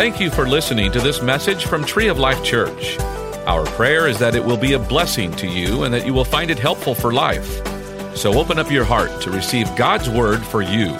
Thank you for listening to this message from Tree of Life Church. Our prayer is that it will be a blessing to you and that you will find it helpful for life. So open up your heart to receive God's word for you.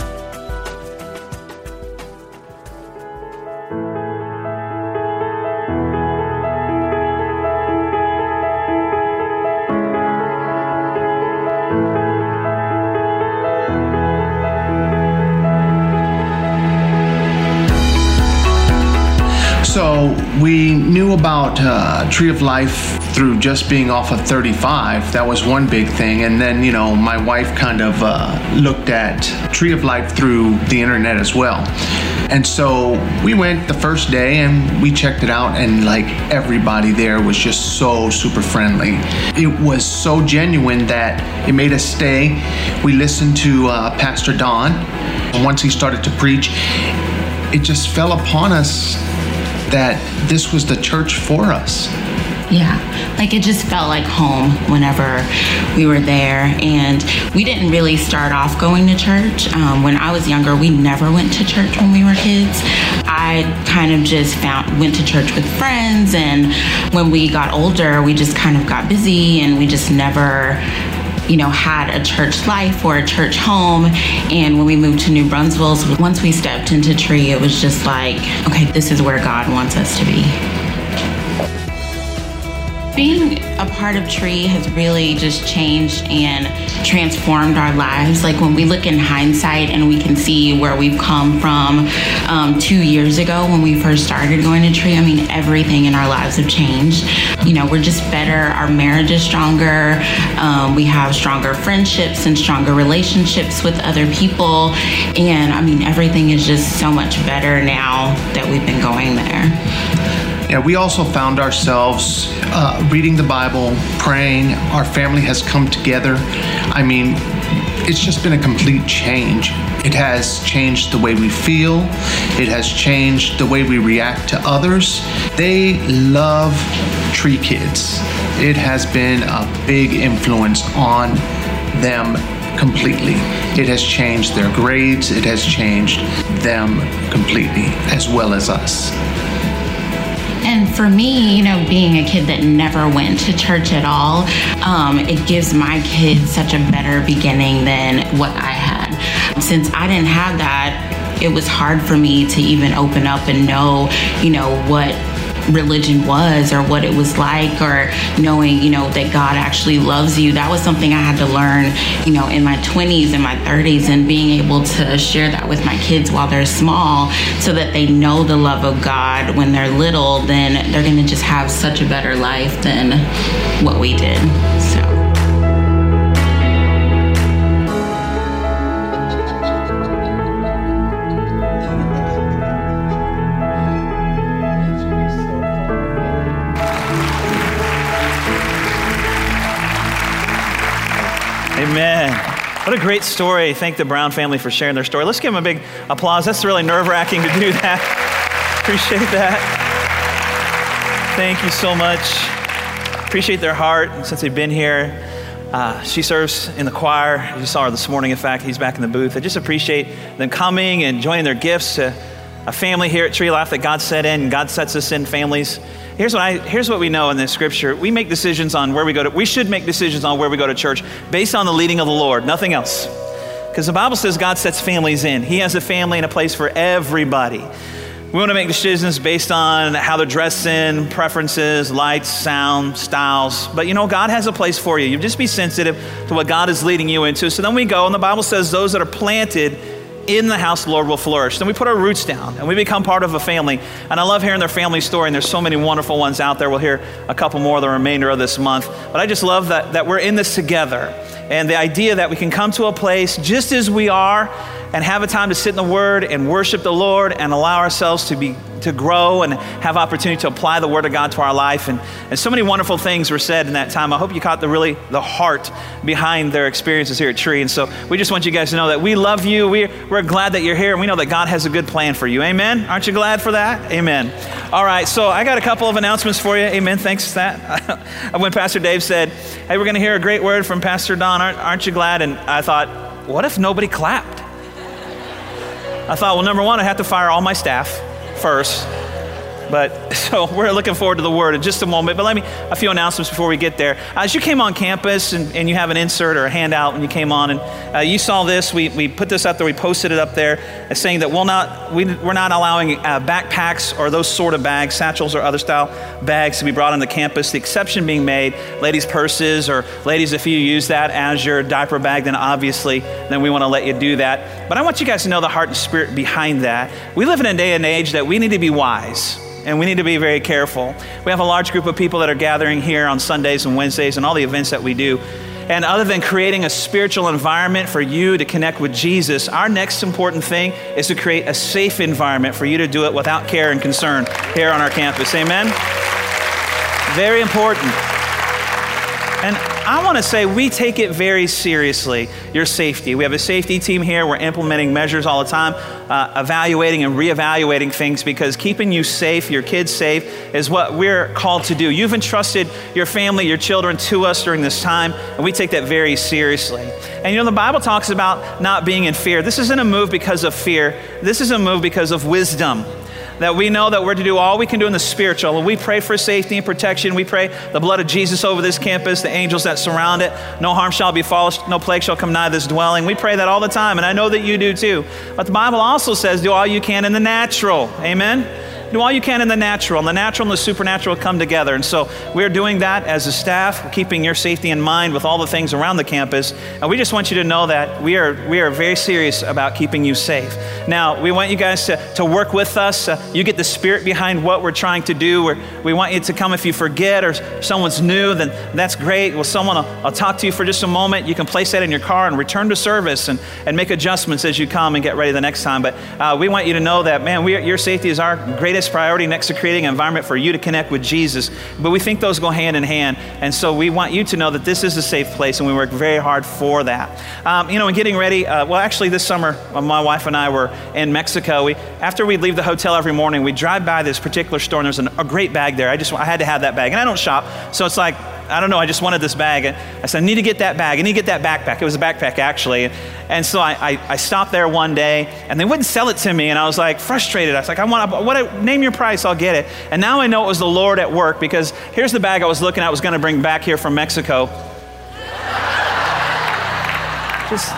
We knew about uh, Tree of Life through just being off of 35. That was one big thing. And then, you know, my wife kind of uh, looked at Tree of Life through the internet as well. And so we went the first day and we checked it out, and like everybody there was just so super friendly. It was so genuine that it made us stay. We listened to uh, Pastor Don. Once he started to preach, it just fell upon us that this was the church for us. Yeah, like it just felt like home whenever we were there. And we didn't really start off going to church. Um, when I was younger, we never went to church when we were kids. I kind of just found went to church with friends, and when we got older, we just kind of got busy, and we just never you know, had a church life or a church home. And when we moved to New Braunfels, once we stepped into Tree, it was just like, okay, this is where God wants us to be. Being a part of Tree has really just changed and transformed our lives. Like when we look in hindsight and we can see where we've come from um, two years ago when we first started going to Tree, I mean, everything in our lives have changed. You know, we're just better. Our marriage is stronger. Um, we have stronger friendships and stronger relationships with other people. And I mean, everything is just so much better now that we've been going there. Yeah, we also found ourselves uh, reading the Bible, praying. Our family has come together. I mean, it's just been a complete change. It has changed the way we feel, it has changed the way we react to others. They love Tree Kids. It has been a big influence on them completely. It has changed their grades, it has changed them completely, as well as us. And for me, you know, being a kid that never went to church at all, um, it gives my kids such a better beginning than what I had. Since I didn't have that, it was hard for me to even open up and know, you know, what religion was or what it was like or knowing you know that god actually loves you that was something i had to learn you know in my 20s and my 30s and being able to share that with my kids while they're small so that they know the love of god when they're little then they're going to just have such a better life than what we did. So Amen. What a great story. Thank the Brown family for sharing their story. Let's give them a big applause. That's really nerve wracking to do that. Appreciate that. Thank you so much. Appreciate their heart since they've been here. Uh, she serves in the choir. You saw her this morning. In fact, he's back in the booth. I just appreciate them coming and joining their gifts to a family here at Tree Life that God set in. God sets us in families. Here's what, I, here's what we know in this scripture. We make decisions on where we go to, we should make decisions on where we go to church based on the leading of the Lord, nothing else. Because the Bible says God sets families in. He has a family and a place for everybody. We want to make decisions based on how they're dressing, preferences, lights, sound, styles. But you know, God has a place for you. You just be sensitive to what God is leading you into. So then we go, and the Bible says those that are planted in the house, the Lord will flourish. Then we put our roots down and we become part of a family. And I love hearing their family story, and there's so many wonderful ones out there. We'll hear a couple more the remainder of this month. But I just love that, that we're in this together. And the idea that we can come to a place just as we are and have a time to sit in the Word and worship the Lord and allow ourselves to be to grow and have opportunity to apply the Word of God to our life. And, and so many wonderful things were said in that time. I hope you caught the really the heart behind their experiences here at Tree. And so we just want you guys to know that we love you. We, we're glad that you're here, and we know that God has a good plan for you. Amen. Aren't you glad for that? Amen. All right. So I got a couple of announcements for you. Amen. Thanks for that. when Pastor Dave said, "Hey, we're going to hear a great word from Pastor Don," aren't, aren't you glad? And I thought, what if nobody clapped? I thought, well, number one, I have to fire all my staff first. But so we're looking forward to the word in just a moment. But let me, a few announcements before we get there. As you came on campus and, and you have an insert or a handout when you came on and uh, you saw this, we, we put this up there, we posted it up there saying that we'll not, we, we're not allowing uh, backpacks or those sort of bags, satchels or other style bags to be brought on the campus. The exception being made, ladies' purses or ladies, if you use that as your diaper bag, then obviously, then we want to let you do that. But I want you guys to know the heart and spirit behind that. We live in a day and age that we need to be wise and we need to be very careful. We have a large group of people that are gathering here on Sundays and Wednesdays and all the events that we do. And other than creating a spiritual environment for you to connect with Jesus, our next important thing is to create a safe environment for you to do it without care and concern here on our campus. Amen? Very important. And I want to say we take it very seriously, your safety. We have a safety team here. We're implementing measures all the time, uh, evaluating and reevaluating things because keeping you safe, your kids safe, is what we're called to do. You've entrusted your family, your children to us during this time, and we take that very seriously. And you know, the Bible talks about not being in fear. This isn't a move because of fear, this is a move because of wisdom that we know that we're to do all we can do in the spiritual. We pray for safety and protection. We pray the blood of Jesus over this campus, the angels that surround it. No harm shall befall us, no plague shall come nigh this dwelling. We pray that all the time, and I know that you do too. But the Bible also says, do all you can in the natural. Amen? Do all you can in the natural, and the natural and the supernatural come together. And so we're doing that as a staff, keeping your safety in mind with all the things around the campus. And we just want you to know that we are, we are very serious about keeping you safe. Now, we want you guys to, to work with us. Uh, you get the spirit behind what we're trying to do. We're, we want you to come if you forget or someone's new, then that's great. Well, someone will I'll talk to you for just a moment. You can place that in your car and return to service and, and make adjustments as you come and get ready the next time. But uh, we want you to know that, man, we your safety is our greatest priority next to creating an environment for you to connect with Jesus. But we think those go hand in hand. And so we want you to know that this is a safe place, and we work very hard for that. Um, you know, in getting ready, uh, well, actually, this summer, uh, my wife and I were in Mexico. We, after we'd leave the hotel every morning, we'd drive by this particular store, and there's an, a great bag there. I just I had to have that bag. And I don't shop, so it's like, I don't know, I just wanted this bag. I said, I need to get that bag. I need to get that backpack. It was a backpack, actually. And so I, I, I stopped there one day, and they wouldn't sell it to me. And I was like frustrated. I was like, I want to, name your price, I'll get it. And now I know it was the Lord at work because here's the bag I was looking at, I was going to bring back here from Mexico. Just,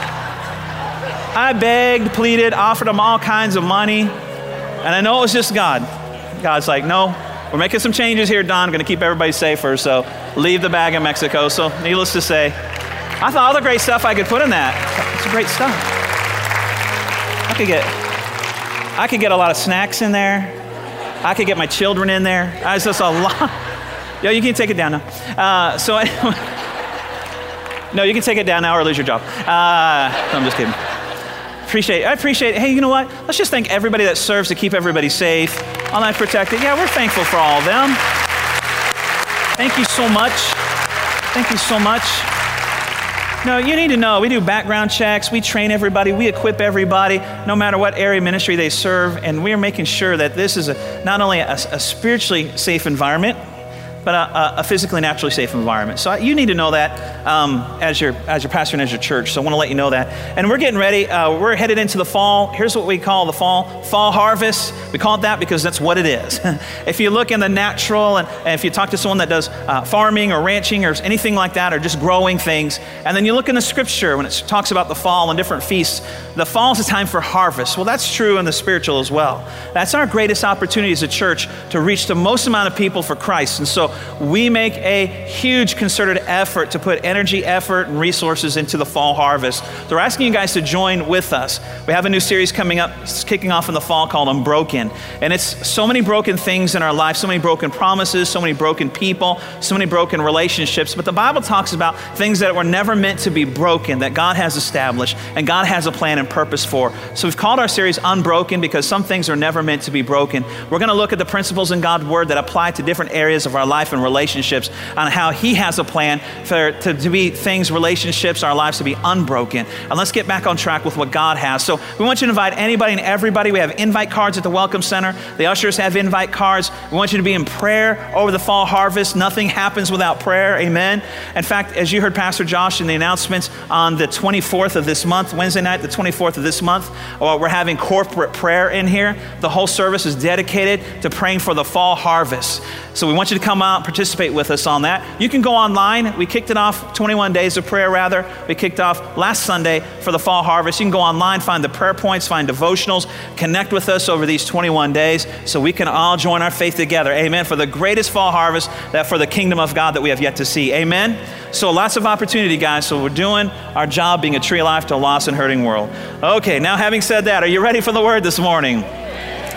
I begged, pleaded, offered them all kinds of money. And I know it was just God. God's like, no, we're making some changes here, Don. I'm Going to keep everybody safer. So leave the bag in Mexico. So, needless to say, I thought all the great stuff I could put in that. It's great stuff. I could get, I could get a lot of snacks in there. I could get my children in there. I was just a lot. Yo, you can take it down now. Uh, so, anyway, no, you can take it down now or lose your job. Uh, no, I'm just kidding appreciate I appreciate, hey, you know what? Let's just thank everybody that serves to keep everybody safe, online protected. Yeah, we're thankful for all of them. Thank you so much. Thank you so much. No, you need to know we do background checks, we train everybody, we equip everybody, no matter what area ministry they serve, and we're making sure that this is a, not only a, a spiritually safe environment, but a, a, physically naturally safe environment. So you need to know that um, as your as your pastor and as your church. So I want to let you know that. And we're getting ready. Uh, we're headed into the fall. Here's what we call the fall fall harvest. We call it that because that's what it is. if you look in the natural, and, and, if you talk to someone that does uh, farming or ranching or anything like that, or just growing things, and then you look in the scripture when it talks about the fall and different feasts, the fall is a time for harvest. Well, that's true in the spiritual as well. That's our greatest opportunity as a church to reach the most amount of people for Christ. And so we make a huge concerted effort to put energy, effort, and resources into the fall harvest. So we're asking you guys to join with us. We have a new series coming up, kicking off in the fall called Unbroken. And it's so many broken things in our life, so many broken promises, so many broken people, so many broken relationships. But the Bible talks about things that were never meant to be broken, that God has established, and God has a plan and purpose for. So we've called our series Unbroken because some things are never meant to be broken. We're going to look at the principles in God's Word that apply to different areas of our life life and relationships, on how He has a plan for to, to be things, relationships, our lives to be unbroken. And let's get back on track with what God has. So we want you to invite anybody and everybody. We have invite cards at the Welcome Center. The ushers have invite cards. We want you to be in prayer over the fall harvest. Nothing happens without prayer. Amen. In fact, as you heard Pastor Josh in the announcements on the 24th of this month, Wednesday night, the 24th of this month, uh, we're having corporate prayer in here. The whole service is dedicated to praying for the fall harvest. So we want you to come out and participate with us on that. You can go online. We kicked it off 21 days of prayer, rather. We kicked off last Sunday for the fall harvest. You can go online, find the prayer points, find devotionals, connect with us over these 21 days so we can all join our faith together. Amen. For the greatest fall harvest that for the kingdom of God that we have yet to see. Amen. So lots of opportunity, guys. So we're doing our job being a tree of life to a lost and hurting world. Okay, now having said that, are you ready for the word this morning?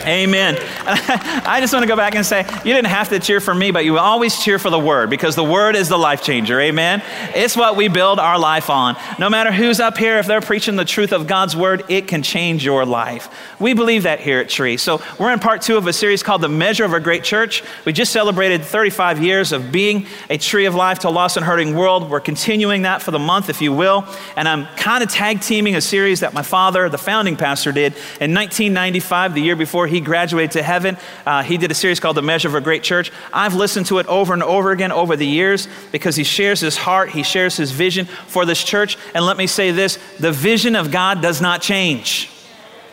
Amen. I just want to go back and say, you didn't have to cheer for me, but you always cheer for the Word because the Word is the life changer. Amen. It's what we build our life on. No matter who's up here, if they're preaching the truth of God's Word, it can change your life. We believe that here at Tree. So we're in part two of a series called The Measure of a Great Church. We just celebrated 35 years of being a tree of life to a lost and hurting world. We're continuing that for the month, if you will. And I'm kind of tag teaming a series that my father, the founding pastor, did in 1995, the year before he he graduated to heaven. Uh, he did a series called The Measure of a Great Church. I've listened to it over and over again over the years because he shares his heart, he shares his vision for this church. And let me say this the vision of God does not change.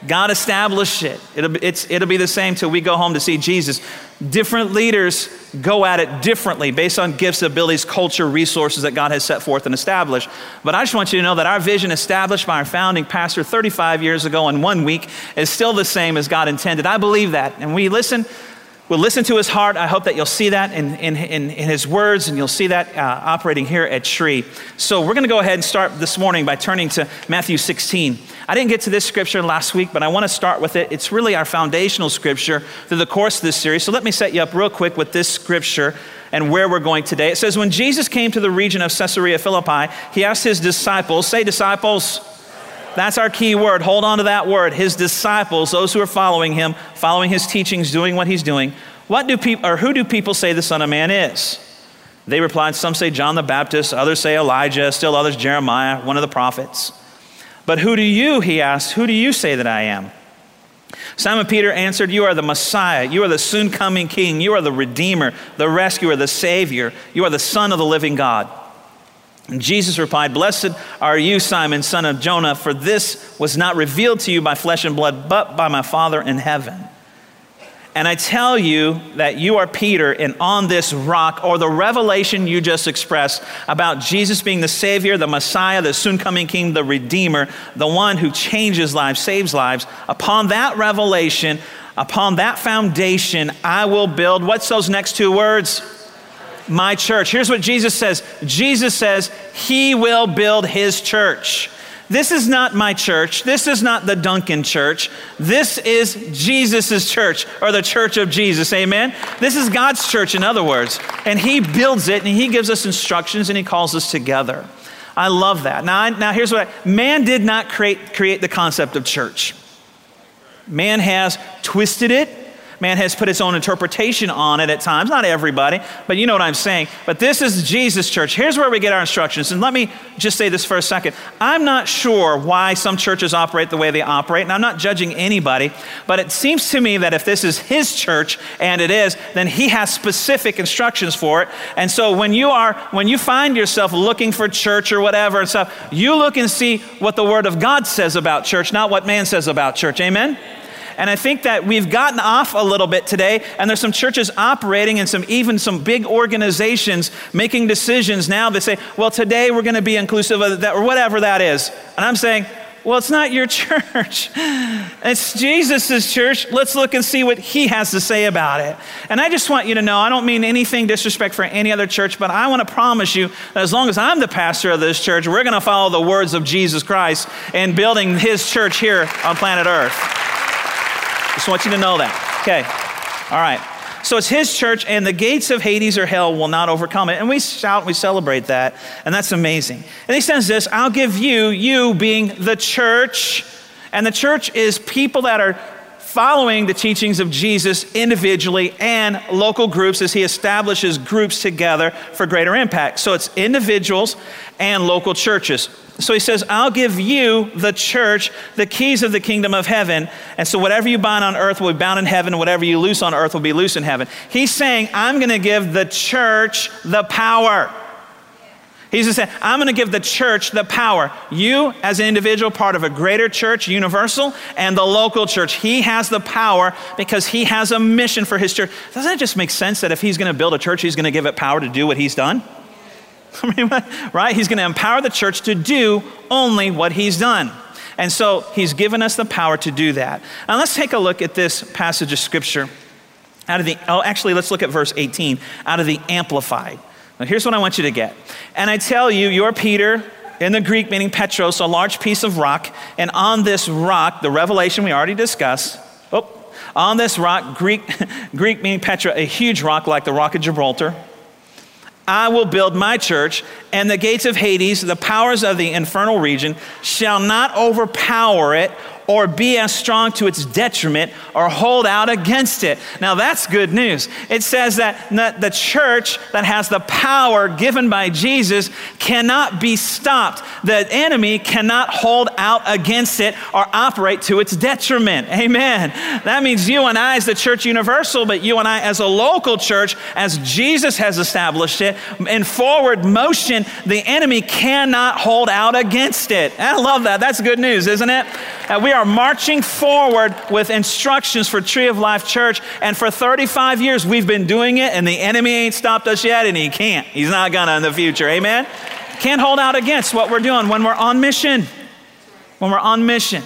God established it. It'll, it'll be the same till we go home to see Jesus. Different leaders go at it differently based on gifts, abilities, culture, resources that God has set forth and established. But I just want you to know that our vision established by our founding pastor 35 years ago in one week is still the same as God intended. I believe that. And we listen We'll listen to his heart. I hope that you'll see that in, in, in, in his words and you'll see that uh, operating here at Tree. So, we're going to go ahead and start this morning by turning to Matthew 16. I didn't get to this scripture last week, but I want to start with it. It's really our foundational scripture through the course of this series. So, let me set you up real quick with this scripture and where we're going today. It says, When Jesus came to the region of Caesarea Philippi, he asked his disciples, say, disciples, that's our key word. Hold on to that word. His disciples, those who are following him, following his teachings, doing what he's doing. What do people or who do people say the Son of Man is? They replied, Some say John the Baptist, others say Elijah, still others Jeremiah, one of the prophets. But who do you, he asked, who do you say that I am? Simon Peter answered, You are the Messiah. You are the soon coming King. You are the Redeemer, the Rescuer, the Savior. You are the Son of the living God. And Jesus replied, Blessed are you, Simon, son of Jonah, for this was not revealed to you by flesh and blood, but by my Father in heaven. And I tell you that you are Peter, and on this rock, or the revelation you just expressed about Jesus being the Savior, the Messiah, the soon coming King, the Redeemer, the one who changes lives, saves lives, upon that revelation, upon that foundation, I will build. What's those next two words? My church. Here's what Jesus says Jesus says, He will build His church. This is not my church. This is not the Duncan church. This is Jesus' church or the church of Jesus. Amen? This is God's church, in other words. And He builds it and He gives us instructions and He calls us together. I love that. Now, now here's what I, man did not create, create the concept of church. Man has twisted it, Man has put its own interpretation on it at times, not everybody, but you know what I'm saying. But this is Jesus' church. Here's where we get our instructions. And let me just say this for a second. I'm not sure why some churches operate the way they operate, and I'm not judging anybody, but it seems to me that if this is his church, and it is, then he has specific instructions for it. And so when you are, when you find yourself looking for church or whatever and stuff, you look and see what the Word of God says about church, not what man says about church. Amen? And I think that we've gotten off a little bit today, and there's some churches operating and some even some big organizations making decisions now that say, well, today we're going to be inclusive of that, or whatever that is. And I'm saying, well, it's not your church. It's Jesus' church. Let's look and see what he has to say about it. And I just want you to know I don't mean anything disrespect for any other church, but I want to promise you that as long as I'm the pastor of this church, we're going to follow the words of Jesus Christ in building his church here on planet Earth. Just want you to know that. Okay. All right. So it's his church, and the gates of Hades or hell will not overcome it. And we shout, and we celebrate that, and that's amazing. And he says this I'll give you, you being the church. And the church is people that are following the teachings of Jesus individually and local groups as he establishes groups together for greater impact. So it's individuals and local churches. So he says, I'll give you, the church, the keys of the kingdom of heaven. And so whatever you bind on earth will be bound in heaven, whatever you loose on earth will be loose in heaven. He's saying, I'm going to give the church the power. He's just saying, I'm going to give the church the power. You, as an individual, part of a greater church, universal, and the local church. He has the power because he has a mission for his church. Doesn't it just make sense that if he's going to build a church, he's going to give it power to do what he's done? Right? He's going to empower the church to do only what he's done. And so he's given us the power to do that. Now let's take a look at this passage of scripture out of the, oh, actually, let's look at verse 18 out of the Amplified. Now, here's what I want you to get. And I tell you, you're Peter, in the Greek meaning Petros, a large piece of rock. And on this rock, the revelation we already discussed, oh, on this rock, Greek, Greek meaning Petra, a huge rock like the rock of Gibraltar. I will build my church, and the gates of Hades, the powers of the infernal region, shall not overpower it or be as strong to its detriment or hold out against it. Now that's good news. It says that the church that has the power given by Jesus cannot be stopped. The enemy cannot hold out against it or operate to its detriment. Amen. That means you and I as the church universal, but you and I as a local church, as Jesus has established it, in forward motion, the enemy cannot hold out against it. I love that. That's good news, isn't it? Uh, we are marching forward with instructions for Tree of Life Church. And for 35 years, we've been doing it, and the enemy ain't stopped us yet, and he can't. He's not gonna in the future. Amen? Can't hold out against what we're doing when we're on mission. When we're on mission.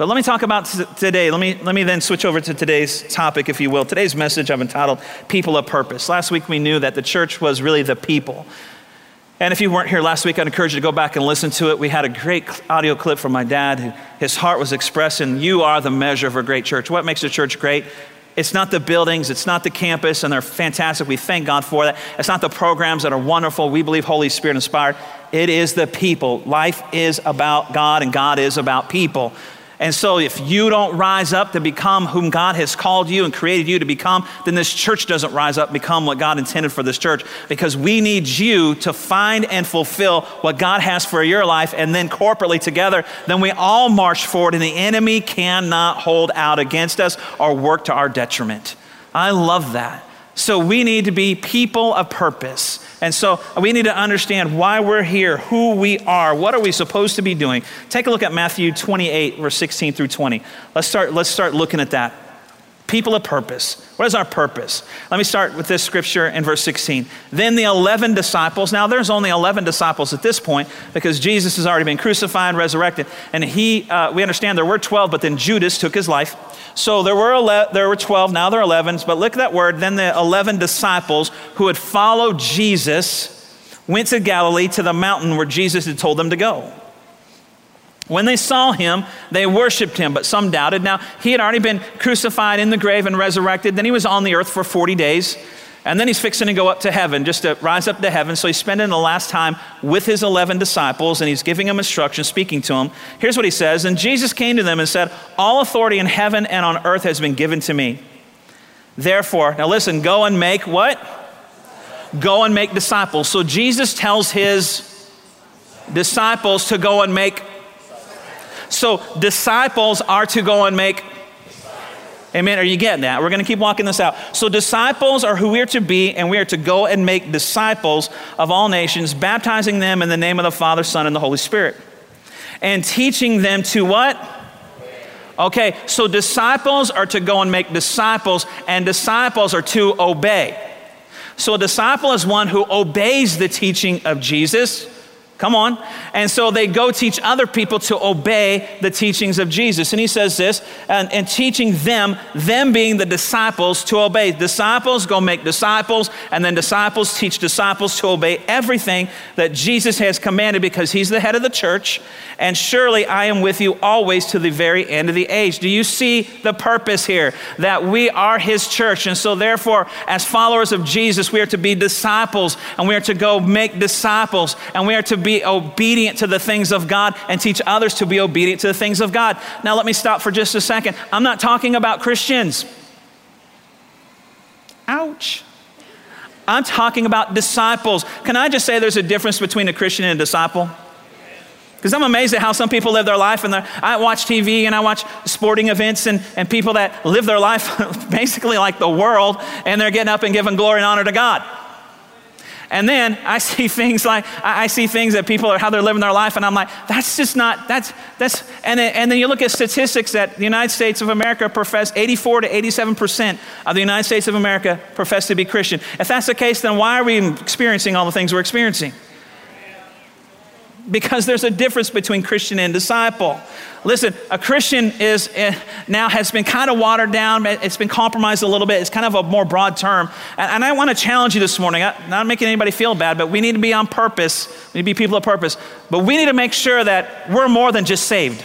But let me talk about t- today. Let me, let me then switch over to today's topic, if you will. Today's message I've entitled People of Purpose. Last week we knew that the church was really the people. And if you weren't here last week, I'd encourage you to go back and listen to it. We had a great audio clip from my dad. His heart was expressing, You are the measure of a great church. What makes a church great? It's not the buildings, it's not the campus, and they're fantastic. We thank God for that. It's not the programs that are wonderful. We believe Holy Spirit inspired. It is the people. Life is about God, and God is about people. And so, if you don't rise up to become whom God has called you and created you to become, then this church doesn't rise up, become what God intended for this church. Because we need you to find and fulfill what God has for your life, and then corporately together, then we all march forward, and the enemy cannot hold out against us or work to our detriment. I love that. So, we need to be people of purpose. And so we need to understand why we're here, who we are, what are we supposed to be doing. Take a look at Matthew 28, verse 16 through 20. Let's start, let's start looking at that. People of purpose. What is our purpose? Let me start with this scripture in verse 16. Then the 11 disciples, now there's only 11 disciples at this point because Jesus has already been crucified, and resurrected, and he, uh, we understand there were 12, but then Judas took his life. So there were, 11, there were 12, now there are 11, but look at that word. Then the 11 disciples who had followed Jesus went to Galilee to the mountain where Jesus had told them to go. When they saw him, they worshiped him, but some doubted. Now, he had already been crucified in the grave and resurrected. Then he was on the earth for 40 days. And then he's fixing to go up to heaven, just to rise up to heaven. So he's spending the last time with his 11 disciples and he's giving them instruction, speaking to them. Here's what he says And Jesus came to them and said, All authority in heaven and on earth has been given to me. Therefore, now listen, go and make what? Go and make disciples. So Jesus tells his disciples to go and make so disciples are to go and make. Amen. Are you getting that? We're going to keep walking this out. So, disciples are who we are to be, and we are to go and make disciples of all nations, baptizing them in the name of the Father, Son, and the Holy Spirit, and teaching them to what? Okay, so disciples are to go and make disciples, and disciples are to obey. So, a disciple is one who obeys the teaching of Jesus Come on. And so they go teach other people to obey the teachings of Jesus. And he says this, and, and, teaching them, them being the disciples, to obey. Disciples go make disciples, and then disciples teach disciples to obey everything that Jesus has commanded because he's the head of the church. And surely I am with you always to the very end of the age. Do you see the purpose here? That we are his church. And so, therefore, as followers of Jesus, we are to be disciples, and we are to go make disciples, and we are to be be obedient to the things of God and teach others to be obedient to the things of God. Now, let me stop for just a second. I'm not talking about Christians. Ouch. I'm talking about disciples. Can I just say there's a difference between a Christian and a disciple? Because I'm amazed at how some people live their life, and I watch TV and I watch sporting events and, and people that live their life basically like the world, and they're getting up and giving glory and honor to God. And then I see things like, I see things that people are, how they're living their life, and I'm like, that's just not, that's, that's, and then, and then you look at statistics that the United States of America profess 84 to 87% of the United States of America profess to be Christian. If that's the case, then why are we experiencing all the things we're experiencing? Because there's a difference between Christian and disciple. Listen, a Christian is eh, now has been kind of watered down. It's been compromised a little bit. It's kind of a more broad term. And, and I want to challenge you this morning. I'm not making anybody feel bad, but we need to be on purpose. We need to be people of purpose. But we need to make sure that we're more than just saved.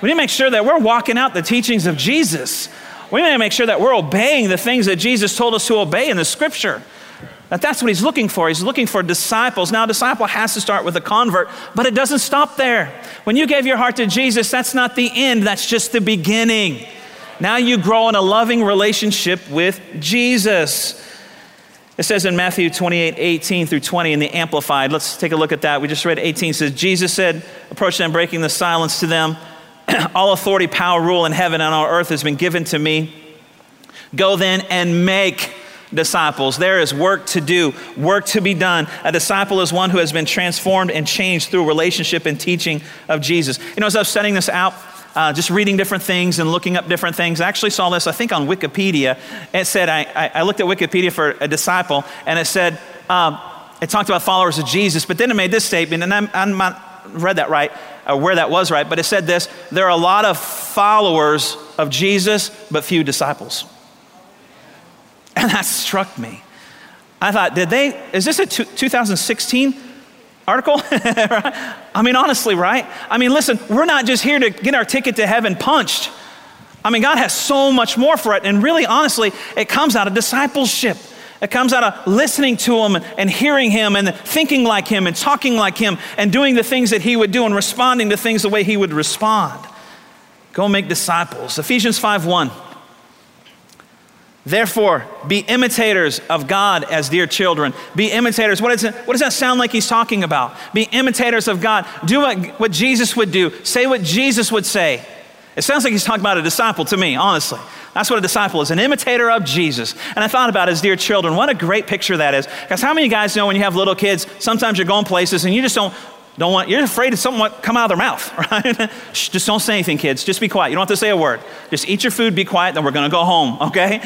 We need to make sure that we're walking out the teachings of Jesus. We need to make sure that we're obeying the things that Jesus told us to obey in the scripture. That that's what he's looking for. He's looking for disciples. Now, a disciple has to start with a convert, but it doesn't stop there. When you gave your heart to Jesus, that's not the end, that's just the beginning. Now you grow in a loving relationship with Jesus. It says in Matthew 28 18 through 20 in the Amplified. Let's take a look at that. We just read 18 it says, Jesus said, approach them, breaking the silence to them, All authority, power, rule in heaven and on earth has been given to me. Go then and make disciples. There is work to do, work to be done. A disciple is one who has been transformed and changed through relationship and teaching of Jesus. You know, as I was setting this out, uh, just reading different things and looking up different things. I actually saw this, I think, on Wikipedia. It said, I, I, I looked at Wikipedia for a disciple, and it said, um, it talked about followers of Jesus, but then it made this statement, and I'm, I'm not read that right, or where that was right, but it said this there are a lot of followers of Jesus, but few disciples. And that struck me. I thought, did they, is this a 2016 article? I mean, honestly, right? I mean, listen, we're not just here to get our ticket to heaven punched. I mean, God has so much more for it. And really, honestly, it comes out of discipleship. It comes out of listening to Him and, hearing Him and thinking like Him and talking like Him and doing the things that He would do and responding to things the way He would respond. Go make disciples. Ephesians 5 1. Therefore, be imitators of God as dear children. Be imitators. What, is it, what does that sound like he's talking about? Be imitators of God. Do what, what Jesus would do. Say what Jesus would say. It sounds like he's talking about a disciple to me, honestly. That's what a disciple is an imitator of Jesus. And I thought about his dear children. What a great picture that is. Because how many guys know when you have little kids, sometimes you're going places and you just don't don't want, you're afraid of something come out of their mouth, right? Shh, just don't say anything, kids. Just be quiet. You don't have to say a word. Just eat your food, be quiet, then we're going to go home, okay?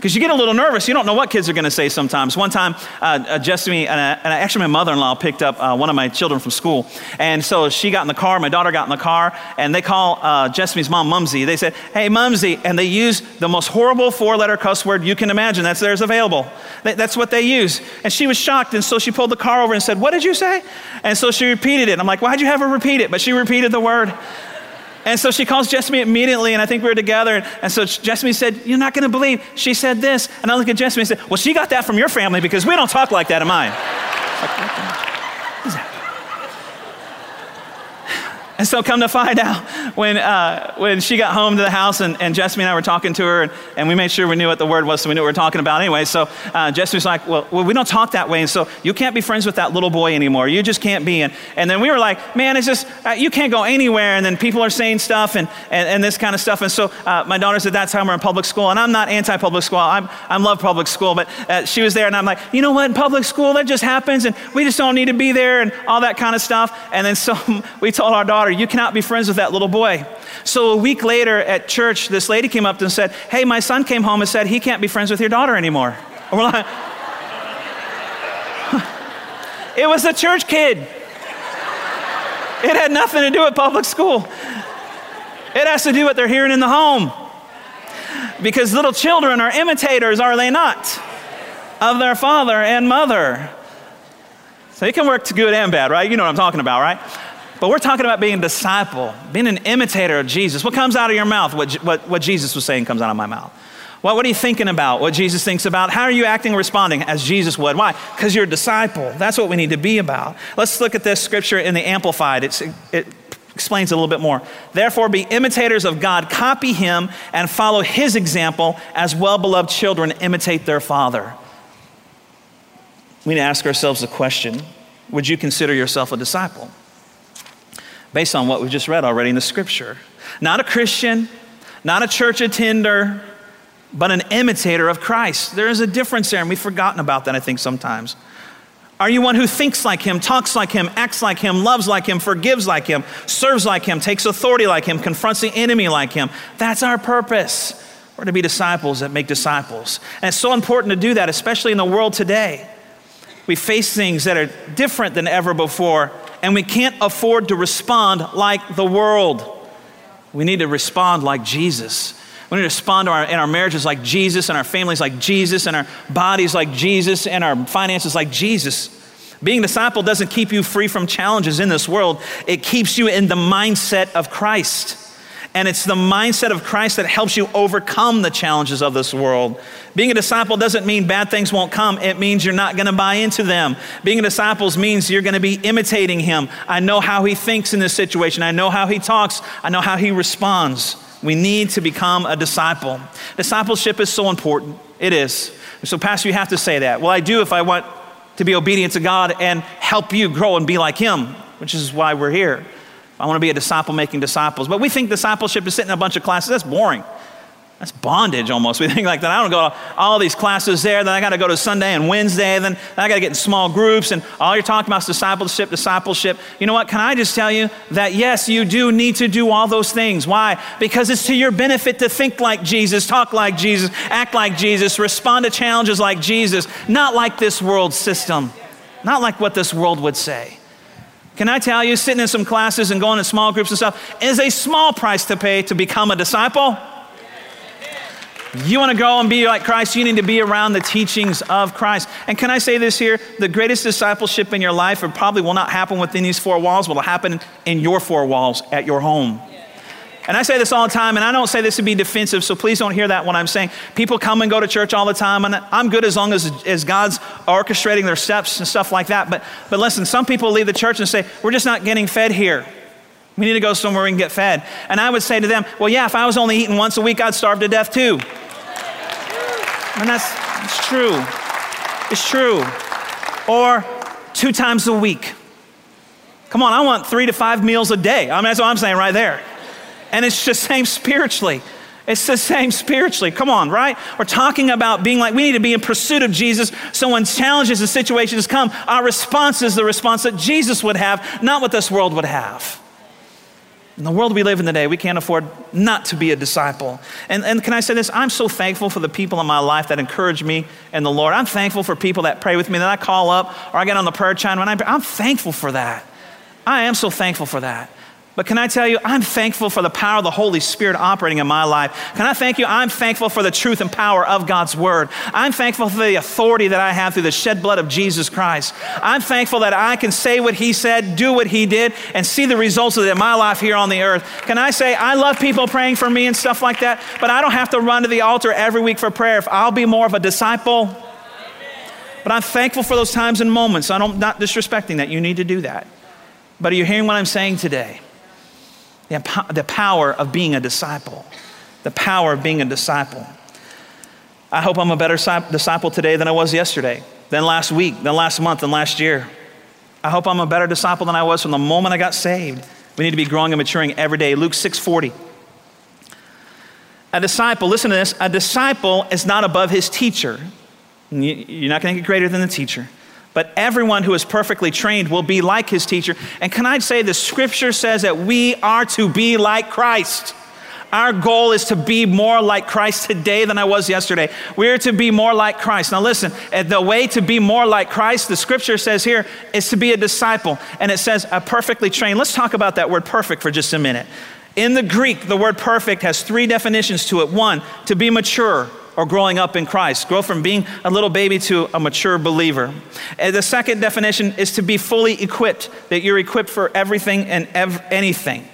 Because you get a little nervous. You don't know what kids are going to say sometimes. One time, uh, uh, Jessamy, and, I, and actually my mother-in-law picked up uh, one of my children from school. And so she got in the car, my daughter got in the car, and they call uh, Jessamy's mom Mumsy. They said, hey, Mumsy. And they use the most horrible four-letter cuss word you can imagine. That's theirs available. That's what they use. And she was shocked, and so she pulled the car over and said, what did you say? And so she repeated it. I'm like, why'd you have her repeat it? But she repeated the word. And so she calls Jessamy immediately, and I think we were together. And so Jessamy said, You're not going to believe. She said this. And I look at Jessamy and said, Well, she got that from your family because we don't talk like that in mine. And so, come to find out, when, uh, when she got home to the house and, and Jesse and I were talking to her, and, and we made sure we knew what the word was, so we knew what we were talking about anyway. So, uh, Jesse was like, well, well, we don't talk that way. And so, you can't be friends with that little boy anymore. You just can't be. And, and then we were like, man, it's just, uh, you can't go anywhere. And then people are saying stuff and, and, and this kind of stuff. And so, uh, my daughter's at that time we're in public school, and I'm not anti public school. I'm, I love public school, but uh, she was there, and I'm like, you know what, in public school, that just happens, and we just don't need to be there, and all that kind of stuff. And then so, we told our daughter, you cannot be friends with that little boy. So a week later at church, this lady came up and said, Hey, my son came home and said he can't be friends with your daughter anymore. And we're like, It was a church kid. It had nothing to do with public school. It has to do with they're hearing in the home. Because little children are imitators, are they not? Of their father and mother. So it can work to good and bad, right? You know what I'm talking about, right? But we're talking about being a disciple, being an imitator of Jesus. What comes out of your mouth? What, what, what Jesus was saying comes out of my mouth. What, what are you thinking about? What Jesus thinks about? How are you acting, responding as Jesus would? Why? Because you're a disciple. That's what we need to be about. Let's look at this scripture in the Amplified. It's, it explains a little bit more. Therefore, be imitators of God, copy him, and follow his example as well beloved children imitate their father. We need to ask ourselves the question Would you consider yourself a disciple? Based on what we've just read already in the scripture. Not a Christian, not a church attender, but an imitator of Christ. There is a difference there, and we've forgotten about that, I think, sometimes. Are you one who thinks like him, talks like him, acts like him, loves like him, forgives like him, serves like him, takes authority like him, confronts the enemy like him? That's our purpose. We're to be disciples that make disciples. And it's so important to do that, especially in the world today. We face things that are different than ever before, and we can't afford to respond like the world. We need to respond like Jesus. We need to respond to our, in our marriages like Jesus, and our families like Jesus, and our bodies like Jesus, and our finances like Jesus. Being a disciple doesn't keep you free from challenges in this world, it keeps you in the mindset of Christ. And it's the mindset of Christ that helps you overcome the challenges of this world. Being a disciple doesn't mean bad things won't come, it means you're not going to buy into them. Being a disciple means you're going to be imitating him. I know how he thinks in this situation, I know how he talks, I know how he responds. We need to become a disciple. Discipleship is so important. It is. So, Pastor, you have to say that. Well, I do if I want to be obedient to God and help you grow and be like Him, which is why we're here. I want to be a disciple making disciples. But we think discipleship is sitting in a bunch of classes. That's boring. That's bondage almost. We think like that. I don't go to all these classes there, then I got to go to Sunday and Wednesday, then I got to get in small groups, and all you're talking about is discipleship, discipleship. You know what? Can I just tell you that yes, you do need to do all those things. Why? Because it's to your benefit to think like Jesus, talk like Jesus, act like Jesus, respond to challenges like Jesus, not like this world system, not like what this world would say. Can I tell you, sitting in some classes and going in small groups and stuff is a small price to pay to become a disciple. You want to go and be like Christ, you need to be around the teachings of Christ. And can I say this here? The greatest discipleship in your life probably will not happen within these four walls, but will happen in your four walls at your home. And I say this all the time, and I don't say this to be defensive, so please don't hear that when I'm saying people come and go to church all the time, and I'm good as long as, as God's orchestrating their steps and stuff like that. But, but listen, some people leave the church and say, We're just not getting fed here. We need to go somewhere we can get fed. And I would say to them, Well, yeah, if I was only eating once a week, I'd starve to death too. And that's it's true. It's true. Or two times a week. Come on, I want three to five meals a day. I mean, that's what I'm saying right there. And it's the same spiritually. It's the same spiritually. Come on, right? We're talking about being like we need to be in pursuit of Jesus. So when challenges and situations come, our response is the response that Jesus would have, not what this world would have. In the world we live in today, we can't afford not to be a disciple. And, and can I say this? I'm so thankful for the people in my life that encourage me in the Lord. I'm thankful for people that pray with me, that I call up or I get on the prayer channel. And I'm, I'm thankful for that. I am so thankful for that. But can I tell you, I'm thankful for the power of the Holy Spirit operating in my life. Can I thank you? I'm thankful for the truth and power of God's Word. I'm thankful for the authority that I have through the shed blood of Jesus Christ. I'm thankful that I can say what He said, do what He did, and see the results of it in my life here on the earth. Can I say, I love people praying for me and stuff like that, but I don't have to run to the altar every week for prayer if I'll be more of a disciple. But I'm thankful for those times and moments. I'm not disrespecting that. You need to do that. But are you hearing what I'm saying today? The, the power of being a disciple. The power of being a disciple. I hope I'm a better disciple today than I was yesterday, than last week, than last month, than last year. I hope I'm a better disciple than I was from the moment I got saved. We need to be growing and maturing every day. Luke 6:40. A disciple, listen to this, a disciple is not above his teacher. You're not going to get greater than the teacher. But everyone who is perfectly trained will be like his teacher. And can I say the scripture says that we are to be like Christ? Our goal is to be more like Christ today than I was yesterday. We're to be more like Christ. Now, listen, the way to be more like Christ, the scripture says here, is to be a disciple. And it says a perfectly trained. Let's talk about that word perfect for just a minute. In the Greek, the word perfect has three definitions to it. One, to be mature or growing up in Christ, grow from being a little baby to a mature believer. And the second definition is to be fully equipped, that you're equipped for everything and ev- anything.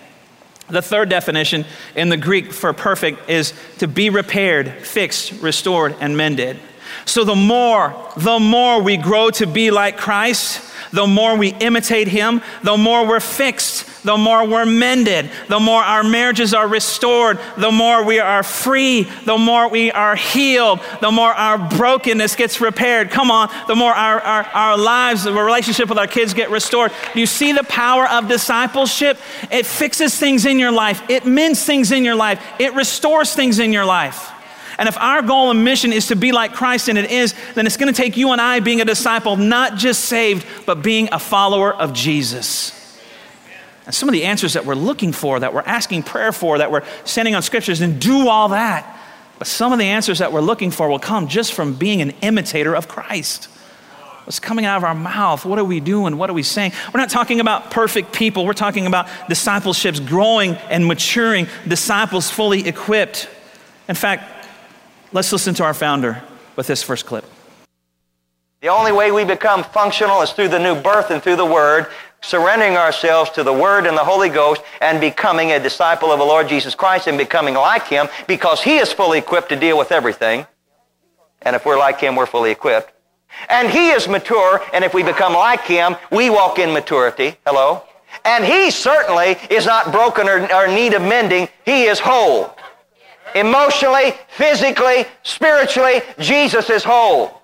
The third definition in the Greek for perfect is to be repaired, fixed, restored, and mended. So the more, the more we grow to be like Christ, the more we imitate him, the more we're fixed, the more we're mended, the more our marriages are restored, the more we are free, the more we are healed, the more our brokenness gets repaired. Come on, the more our, our, our lives, the relationship with our kids get restored. You see the power of discipleship? It fixes things in your life, it mends things in your life, it restores things in your life. And if our goal and mission is to be like Christ, and it is, then it's going to take you and I being a disciple, not just saved, but being a follower of Jesus. And some of the answers that we're looking for, that we're asking prayer for, that we're sending on scriptures, and do all that. But some of the answers that we're looking for will come just from being an imitator of Christ. What's coming out of our mouth? What are we doing? What are we saying? We're not talking about perfect people. We're talking about discipleships growing and maturing, disciples fully equipped. In fact, Let's listen to our founder with this first clip. The only way we become functional is through the new birth and through the Word, surrendering ourselves to the Word and the Holy Ghost and becoming a disciple of the Lord Jesus Christ and becoming like Him because He is fully equipped to deal with everything. And if we're like Him, we're fully equipped. And He is mature, and if we become like Him, we walk in maturity. Hello? And He certainly is not broken or, or need of mending. He is whole emotionally, physically, spiritually, Jesus is whole.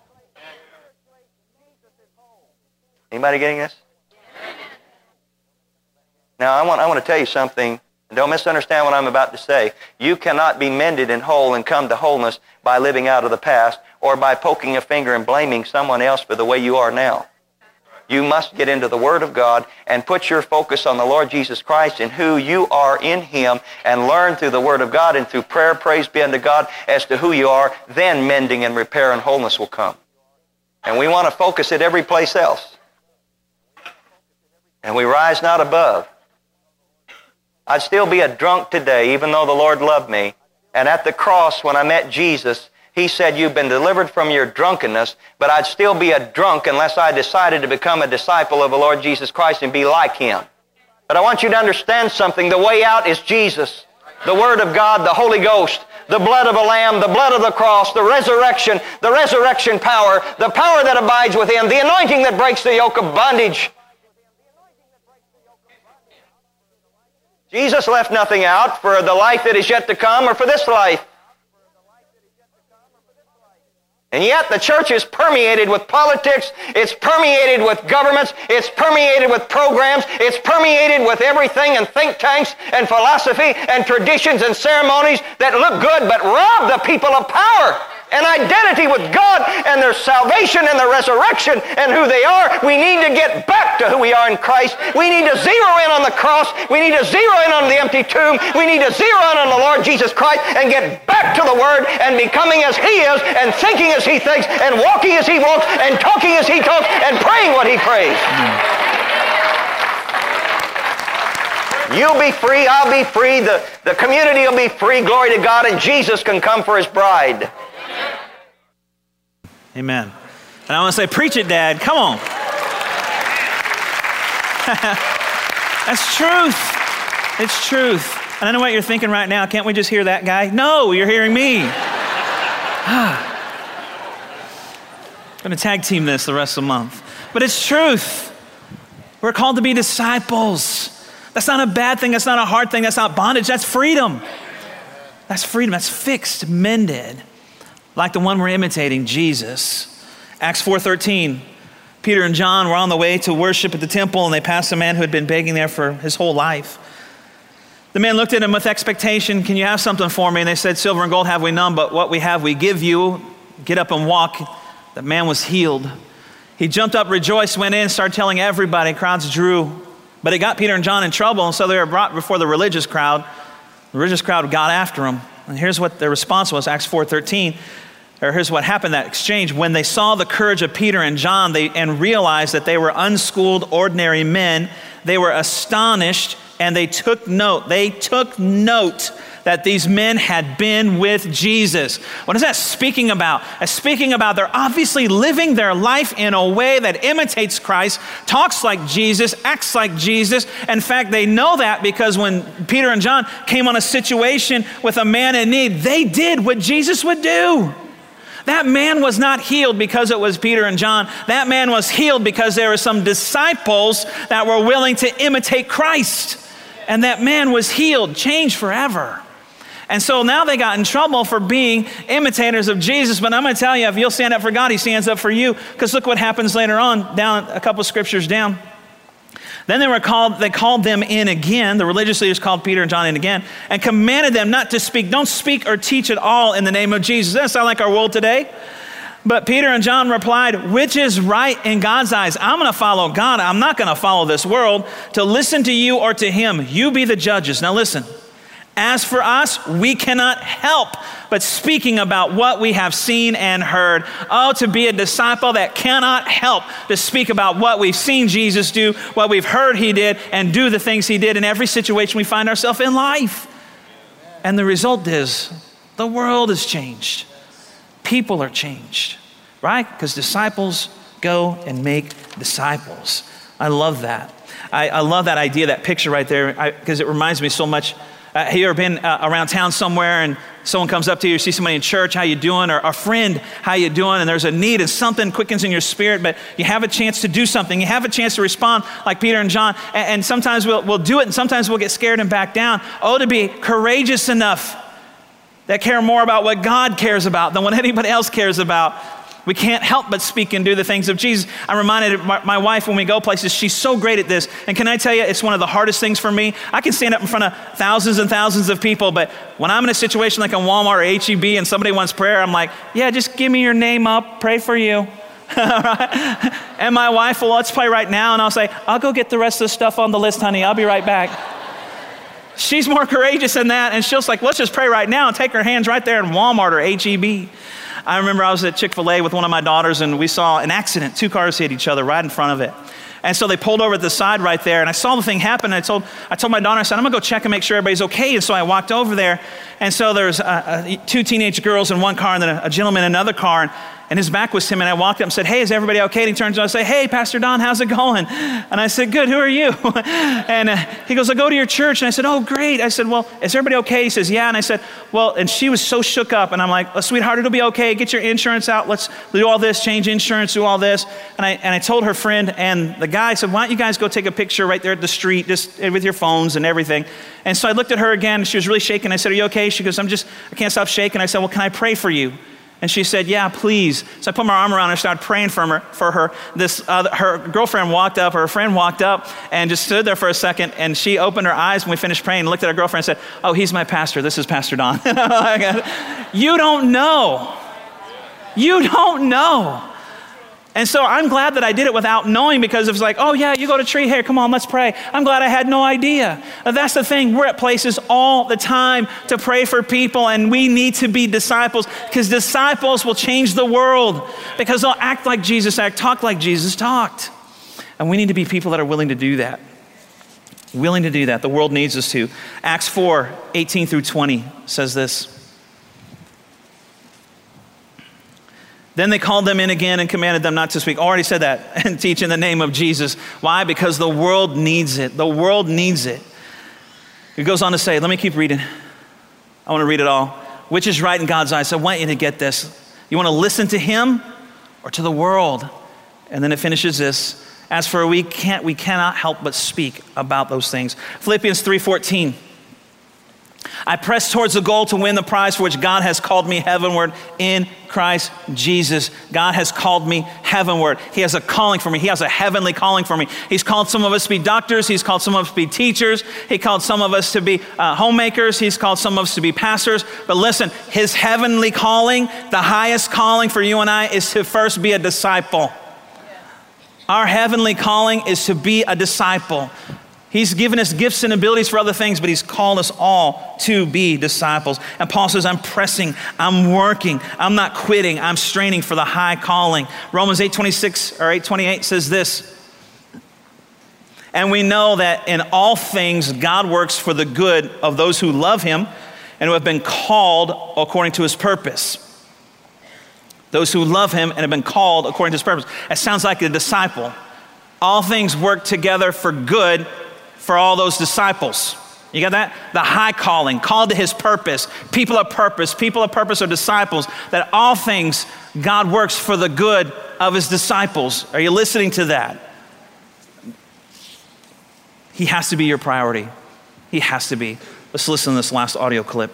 Anybody getting this? Now, I want, I want to tell you something. Don't misunderstand what I'm about to say. You cannot be mended and whole and come to wholeness by living out of the past or by poking a finger and blaming someone else for the way you are now. You must get into the Word of God and put your focus on the Lord Jesus Christ and who you are in Him and learn through the Word of God and through prayer, praise be unto God, as to who you are. Then mending and repair and wholeness will come. And we want to focus it every place else. And we rise not above. I'd still be a drunk today, even though the Lord loved me. And at the cross, when I met Jesus, he said, You've been delivered from your drunkenness, but I'd still be a drunk unless I decided to become a disciple of the Lord Jesus Christ and be like Him. But I want you to understand something. The way out is Jesus, the Word of God, the Holy Ghost, the blood of a lamb, the blood of the cross, the resurrection, the resurrection power, the power that abides within, the anointing that breaks the yoke of bondage. Jesus left nothing out for the life that is yet to come or for this life. And yet the church is permeated with politics, it's permeated with governments, it's permeated with programs, it's permeated with everything and think tanks and philosophy and traditions and ceremonies that look good but rob the people of power and identity with God and their salvation and their resurrection and who they are. We need to get back to who we are in Christ. We need to zero in on the cross. We need to zero in on the empty tomb. We need to zero in on the Lord Jesus Christ and get back to the Word and becoming as He is and thinking as He thinks and walking as He walks and talking as He talks and praying what He prays. You'll be free, I'll be free, the, the community will be free, glory to God, and Jesus can come for his bride. Amen. And I want to say, preach it, Dad. Come on. That's truth. It's truth. And I know what you're thinking right now. Can't we just hear that guy? No, you're hearing me. I'm going to tag team this the rest of the month. But it's truth. We're called to be disciples. That's not a bad thing. That's not a hard thing. That's not bondage. That's freedom. That's freedom. That's fixed, mended like the one we're imitating, Jesus. Acts 4:13. Peter and John were on the way to worship at the temple and they passed a man who had been begging there for his whole life. The man looked at him with expectation, "Can you have something for me?" And they said, "Silver and gold have we none, but what we have we give you. Get up and walk." The man was healed. He jumped up, rejoiced, went in, started telling everybody. Crowds drew. But it got Peter and John in trouble, and so they were brought before the religious crowd. The religious crowd got after them. And here's what their response was Acts 4:13 or here's what happened that exchange. When they saw the courage of peter and john they, and realized that they were unschooled ordinary men they were astonished and they took note they took note that these men had been with Jesus. What is that speaking about? It's speaking about they're obviously living their life in a way that imitates Christ, talks like Jesus, acts like Jesus. In fact, they know that because when Peter and John came on a situation with a man in need, they did what Jesus would do. That man was not healed because it was Peter and John. That man was healed because there were some disciples that were willing to imitate Christ. And that man was healed, changed forever. And so now they got in trouble for being imitators of Jesus. But I'm going to tell you, if you'll stand up for God, He stands up for you. Because look what happens later on, down a couple scriptures down. Then they were called, they called them in again. The religious leaders called Peter and John in again and commanded them not to speak. Don't speak or teach at all in the name of Jesus. Doesn't that sound like our world today? But Peter and John replied, Which is right in God's eyes? I'm going to follow God. I'm not going to follow this world to listen to you or to him. You be the judges. Now listen. As for us, we cannot help but speaking about what we have seen and heard. Oh, to be a disciple that cannot help to speak about what we've seen Jesus do, what we've heard he did, and do the things he did in every situation we find ourselves in life. And the result is the world has changed, people are changed, right? Because disciples go and make disciples. I love that. I, I love that idea, that picture right there, because it reminds me so much uh, have you ever been uh, around town somewhere and someone comes up to you, see somebody in church, how you doing, or a friend, how you doing, and there's a need and something quickens in your spirit, but you have a chance to do something. You have a chance to respond like Peter and John, and, and sometimes we'll, we'll do it, and sometimes we'll get scared and back down. Oh, to be courageous enough that care more about what God cares about than what anybody else cares about we can't help but speak and do the things of Jesus. I'm reminded my, my, wife when we go places, she's so great at this. And can I tell you, it's one of the hardest things for me. I can stand up in front of thousands and thousands of people, but when I'm in a situation like in Walmart or HEB and somebody wants prayer, I'm like, yeah, just give me your name up, pray for you. and my wife will, let's pray right now. And I'll say, I'll go get the rest of the stuff on the list, honey. I'll be right back. She's more courageous than that. And she'll like, let's just pray right now and take her hands right there in Walmart or HEB. I remember I was at Chick fil A with one of my daughters and we saw an accident. Two cars hit each other right in front of it. And so they pulled over at the side right there, and I saw the thing happen. And I told, I told my daughter, I said, I'm gonna go check and make sure everybody's okay. And so I walked over there, and so there's uh, uh, two teenage girls in one car, and then a, a gentleman in another car. And and his back was to him. And I walked up and said, Hey, is everybody okay? And he turns around and says, Hey, Pastor Don, how's it going? And I said, Good, who are you? and uh, he goes, I go to your church. And I said, Oh, great. I said, Well, is everybody okay? He says, Yeah. And I said, Well, and she was so shook up. And I'm like, oh, Sweetheart, it'll be okay. Get your insurance out. Let's do all this, change insurance, do all this. And I, and I told her friend and the guy said, Why don't you guys go take a picture right there at the street, just with your phones and everything? And so I looked at her again. She was really shaking. I said, Are you okay? She goes, I'm just, I can't stop shaking. I said, Well, can I pray for you? And she said, Yeah, please. So I put my arm around her, started praying for her. For her. This, uh, her girlfriend walked up, or her friend walked up, and just stood there for a second. And she opened her eyes when we finished praying, looked at her girlfriend and said, Oh, he's my pastor. This is Pastor Don. you don't know. You don't know. And so I'm glad that I did it without knowing because it was like, oh, yeah, you go to tree hair. come on, let's pray. I'm glad I had no idea. That's the thing. We're at places all the time to pray for people, and we need to be disciples because disciples will change the world because they'll act like Jesus acted, talk like Jesus talked. And we need to be people that are willing to do that. Willing to do that. The world needs us to. Acts 4 18 through 20 says this. Then they called them in again and commanded them not to speak. Already said that and teach in the name of Jesus. Why? Because the world needs it. The world needs it. He goes on to say, let me keep reading. I want to read it all. Which is right in God's eyes. I want you to get this. You want to listen to Him or to the world? And then it finishes this. As for we can't, we cannot help but speak about those things. Philippians 3:14. I press towards the goal to win the prize for which God has called me heavenward in Christ Jesus. God has called me heavenward. He has a calling for me. He has a heavenly calling for me. He's called some of us to be doctors. He's called some of us to be teachers. He called some of us to be uh, homemakers. He's called some of us to be pastors. But listen, his heavenly calling, the highest calling for you and I, is to first be a disciple. Our heavenly calling is to be a disciple. He's given us gifts and abilities for other things, but He's called us all to be disciples. And Paul says, I'm pressing, I'm working, I'm not quitting, I'm straining for the high calling. Romans 8 26 or 8 28 says this. And we know that in all things, God works for the good of those who love Him and who have been called according to his purpose. Those who love him and have been called according to his purpose. It sounds like a disciple. All things work together for good for all those disciples. You got that? The high calling, called to his purpose, people of purpose, people of purpose are disciples, that all things God works for the good of his disciples. Are you listening to that? He has to be your priority. He has to be. Let's listen to this last audio clip.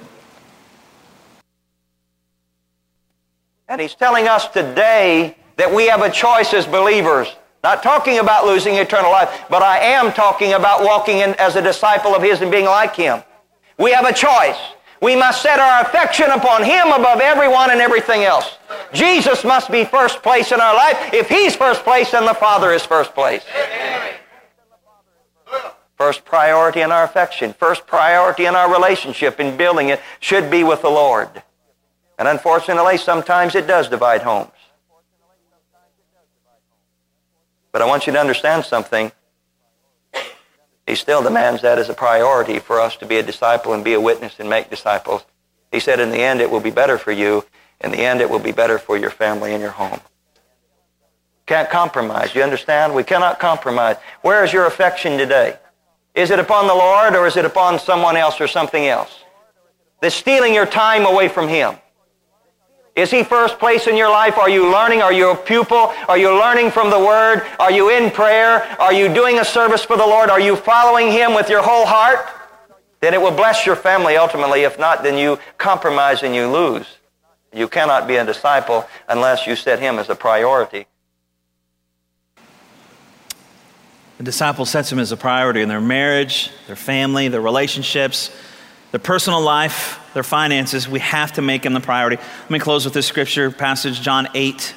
And he's telling us today that we have a choice as believers. Not talking about losing eternal life, but I am talking about walking in, as a disciple of His and being like Him. We have a choice. We must set our affection upon Him above everyone and everything else. Jesus must be first place in our life. If He's first place, then the Father is first place. First priority in our affection, first priority in our relationship, in building it, should be with the Lord. And unfortunately, sometimes it does divide homes. But I want you to understand something. He still demands that as a priority for us to be a disciple and be a witness and make disciples. He said, in the end, it will be better for you. In the end, it will be better for your family and your home. Can't compromise. You understand? We cannot compromise. Where is your affection today? Is it upon the Lord or is it upon someone else or something else? That's stealing your time away from Him. Is he first place in your life? Are you learning? Are you a pupil? Are you learning from the Word? Are you in prayer? Are you doing a service for the Lord? Are you following Him with your whole heart? Then it will bless your family ultimately. If not, then you compromise and you lose. You cannot be a disciple unless you set Him as a priority. The disciple sets Him as a priority in their marriage, their family, their relationships, their personal life, their finances, we have to make them the priority. Let me close with this scripture passage, John 8,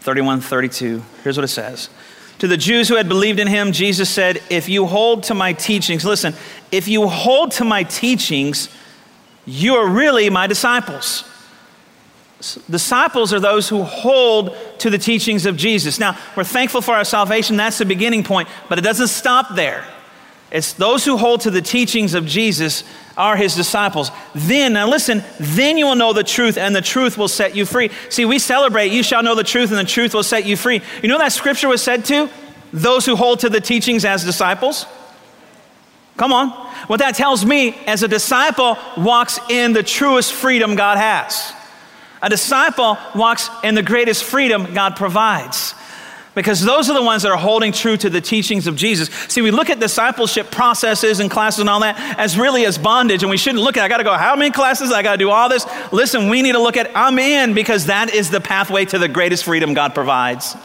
31, 32. Here's what it says. To the Jews who had believed in him, Jesus said, If you hold to my teachings, listen, if you hold to my teachings, you are really my disciples. Disciples are those who hold to the teachings of Jesus. Now, we're thankful for our salvation. That's the beginning point, but it doesn't stop there. It's those who hold to the teachings of Jesus are his disciples. Then, now listen, then you will know the truth, and the truth will set you free. See, we celebrate, you shall know the truth, and the truth will set you free. You know that scripture was said to? Those who hold to the teachings as disciples? Come on. What that tells me, as a disciple walks in the truest freedom God has. A disciple walks in the greatest freedom God provides because those are the ones that are holding true to the teachings of Jesus. See, we look at discipleship processes and classes and all that as really as bondage, and we shouldn't look at, I gotta go, how many classes? I gotta do all this. Listen, we need to look at, I'm in because that is the pathway to the greatest freedom God provides.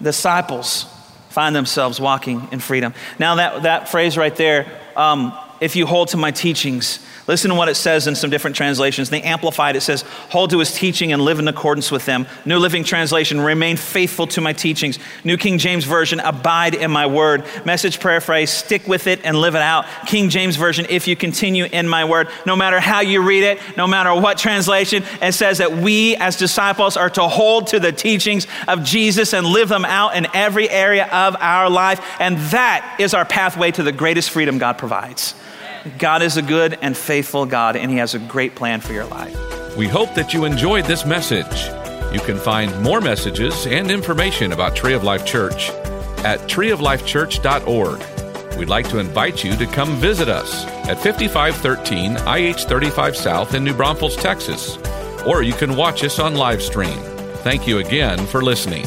Disciples find themselves walking in freedom. Now, that, that phrase right there, um, if you hold to my teachings, Listen to what it says in some different translations. The Amplified, it says, Hold to his teaching and live in accordance with them. New Living Translation, remain faithful to my teachings. New King James Version, abide in my word. Message paraphrase, stick with it and live it out. King James Version, if you continue in my word. No matter how you read it, no matter what translation, it says that we as disciples are to hold to the teachings of Jesus and live them out in every area of our life. And that is our pathway to the greatest freedom God provides. God is a good and faithful God, and He has a great plan for your life. We hope that you enjoyed this message. You can find more messages and information about Tree of Life Church at treeoflifechurch.org. We'd like to invite you to come visit us at 5513 IH 35 South in New Braunfels, Texas, or you can watch us on live stream. Thank you again for listening.